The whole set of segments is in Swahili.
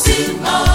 aproximar.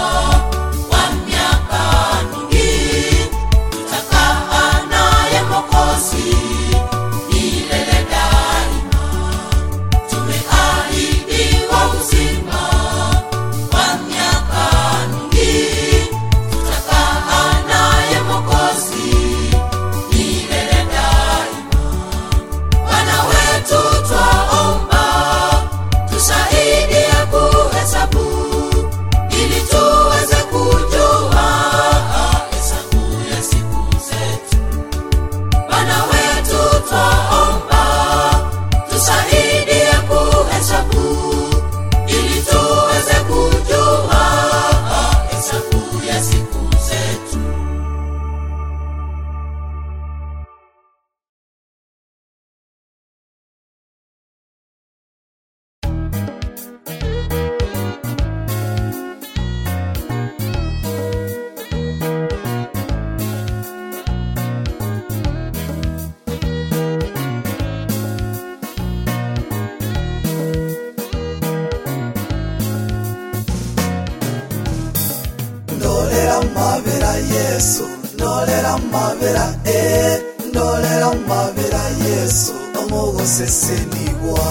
Yesu. Ndolera mabera e eh, ndolera mabera yesu. Omugosesenibwa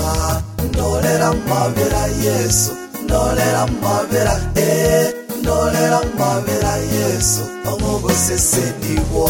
ndolera mabera yesu. Ndolera mabera e eh, ndolera mabera yesu. Omugosesenibwa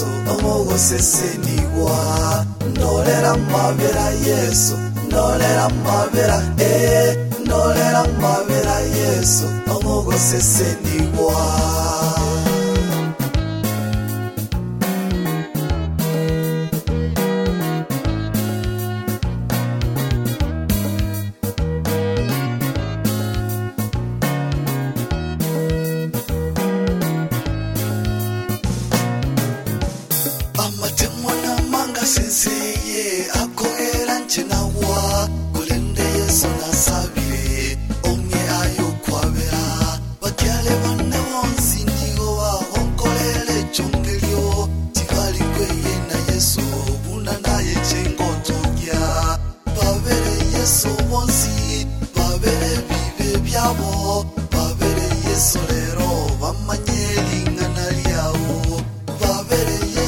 yesu omugusisiniwa ndolera mumabera yesu ndolera mumabera ee eh, ndolera mumabera yesu omugusisiniwa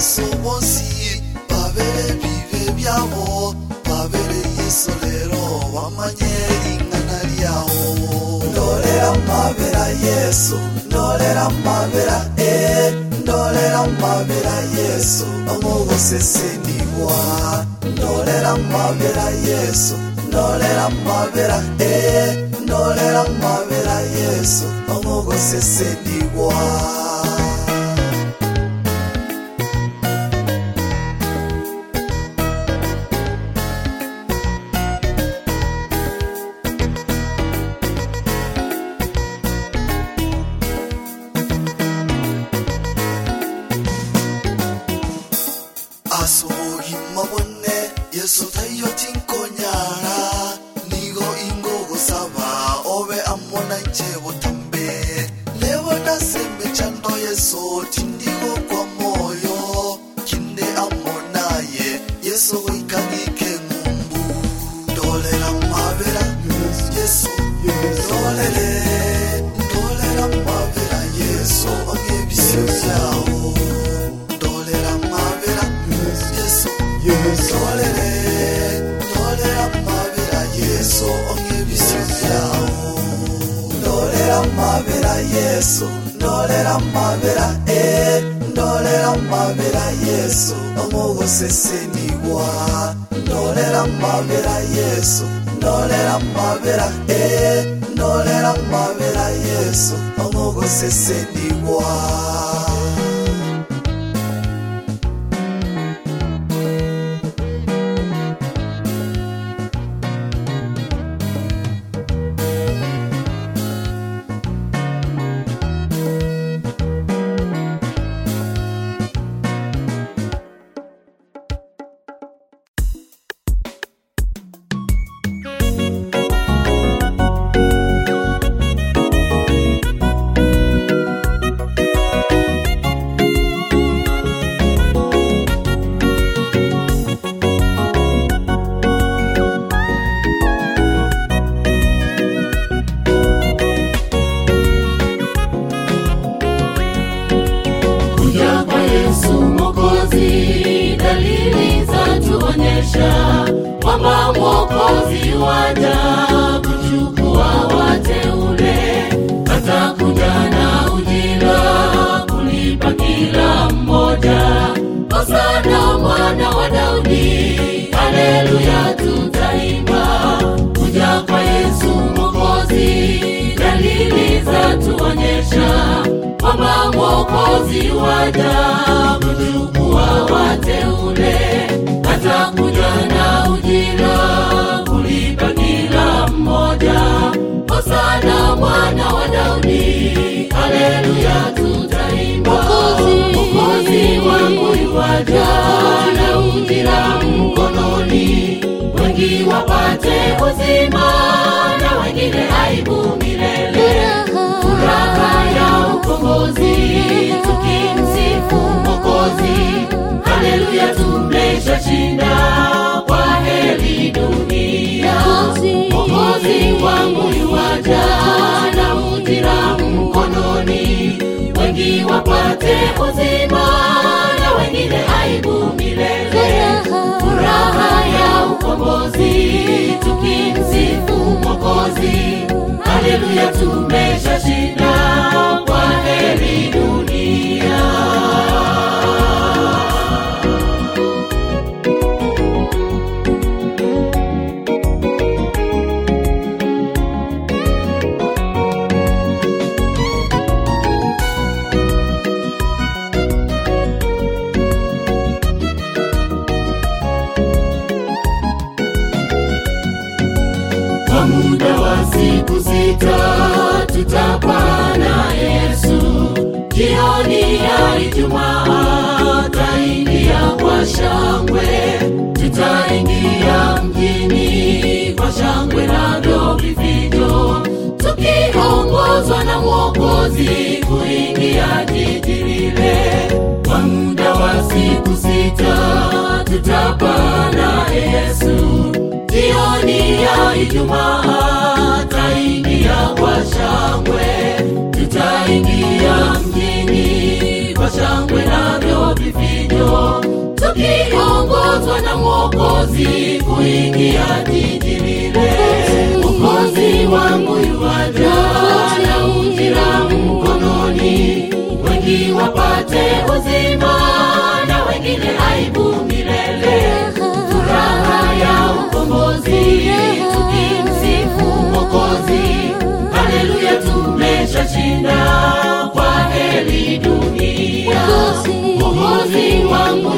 yesu munsi babereye ibyabo babereye yesu rero wamanye ingana ryawo ndorera amabera yesu. Ndorera amabera eee ndorera amabera yesu amugusesenigwa ndorera amabera yesu ndorera amabera eee ndorera amabera yesu. Amugusesenigwa amabera yesu ndolera amabera e eh, ndolera amabera yesu omugusesenibwa ndolera amabera yesu ndolera amabera e eh, ndolera amabera yesu omugusesenibwa tuonyesha kwamba Mwokozi waja kuchukua wateule, atakuja na ujira kulipa kila mmoja. Hosana mwana wa Daudi, haleluya tutaimba. Kuja kwa Yesu Mwokozi, dalili za tuonyesha kwamba mwokozi kuchukua wengi wapate uzima na wengine aibu milele. Furaha ya ukombozi, tukimsifu Mwokozi, haleluya, tumeshashinda. Kwa heri dunia, Mwokozi wangu yuwaja na ujira mkononi, wengi wapate uzima na Mwokozi kuingia jiji lile. Kwa muda wa siku sita tutapaa na Yesu jioni ya Ijumaa taingia kwa shangwe, tutaingia mjini kwa shangwe navyo vifijo, tukiongozwa na Mwokozi kuingia jiji lile. Mwokozi wangu yuwaja wengi wapate uzima na wengine aibu milele. Furaha ya ukombozi, tukimsifu Mwokozi, haleluya, tumeshashinda. Kwa heri dunia, Mwokozi wangu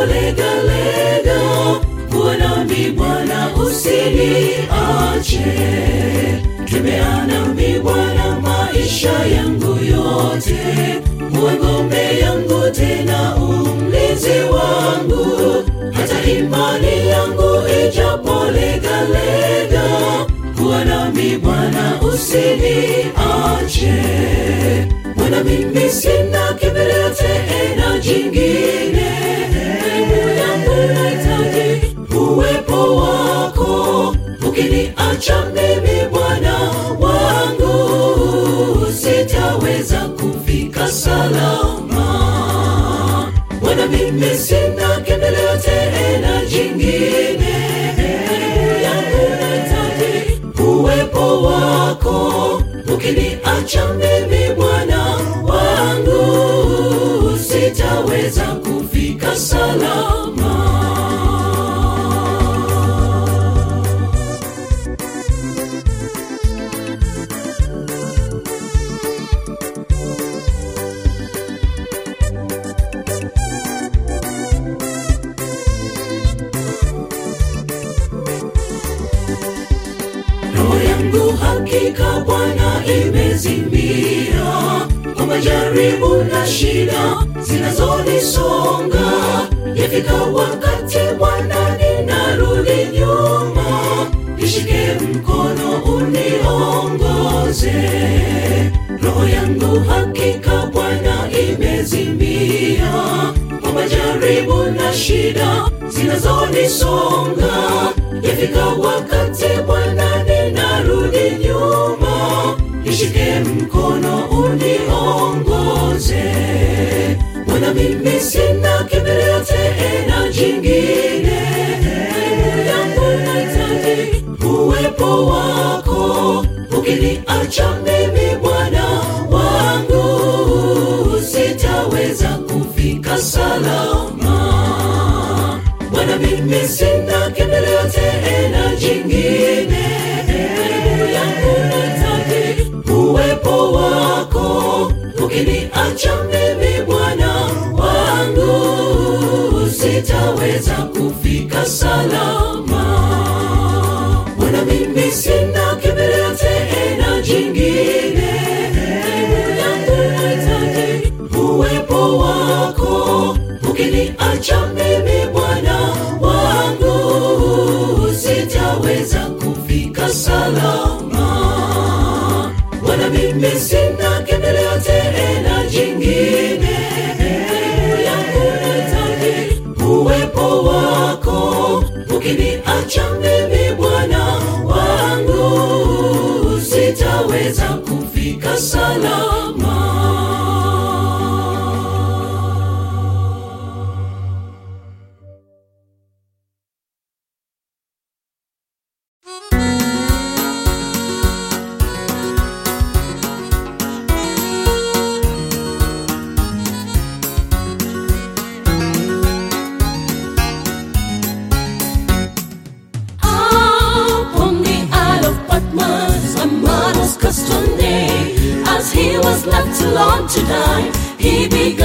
ijapolegalega, kuwa nami Bwana usiniache. Tumeanami Bwana maisha yangu yote, uwe ngombe yangu tena umlizi wangu hata imani yangu ijapolegalega nami Bwana usiniache. Bwana mimi sina Ukiniacha mimi Bwana wangu, sitaweza kufika salama. Bwana mimi sina kimbilio tena jingine, elimu uwepo wako. Ukiniacha mimi Bwana wangu, sitaweza kufika salama. Yangu hakika Bwana imezimia kwa majaribu na shida zinazonisonga. Yafika wakati Bwana ninarudi nyuma, nishike mkono uniongoze. Roho yangu hakika Bwana imezimia kwa majaribu na shida zinazonisonga. Yafika wakati kimbilio tena jingine, elimu yangu nataki uwepo wako. Ukiniacha mimi Bwana wangu, sitaweza kufika salama. Bwana mimi sina kimbilio tena jingine, elimu yangu nataki uwepo wako. Ukiniacha mimi sitaweza kufika salama. Bwana mimi sina kimbilio tena jingine, yangu uwepo wako. Ukiniacha mimi Bwana wangu, sitaweza kufika salama.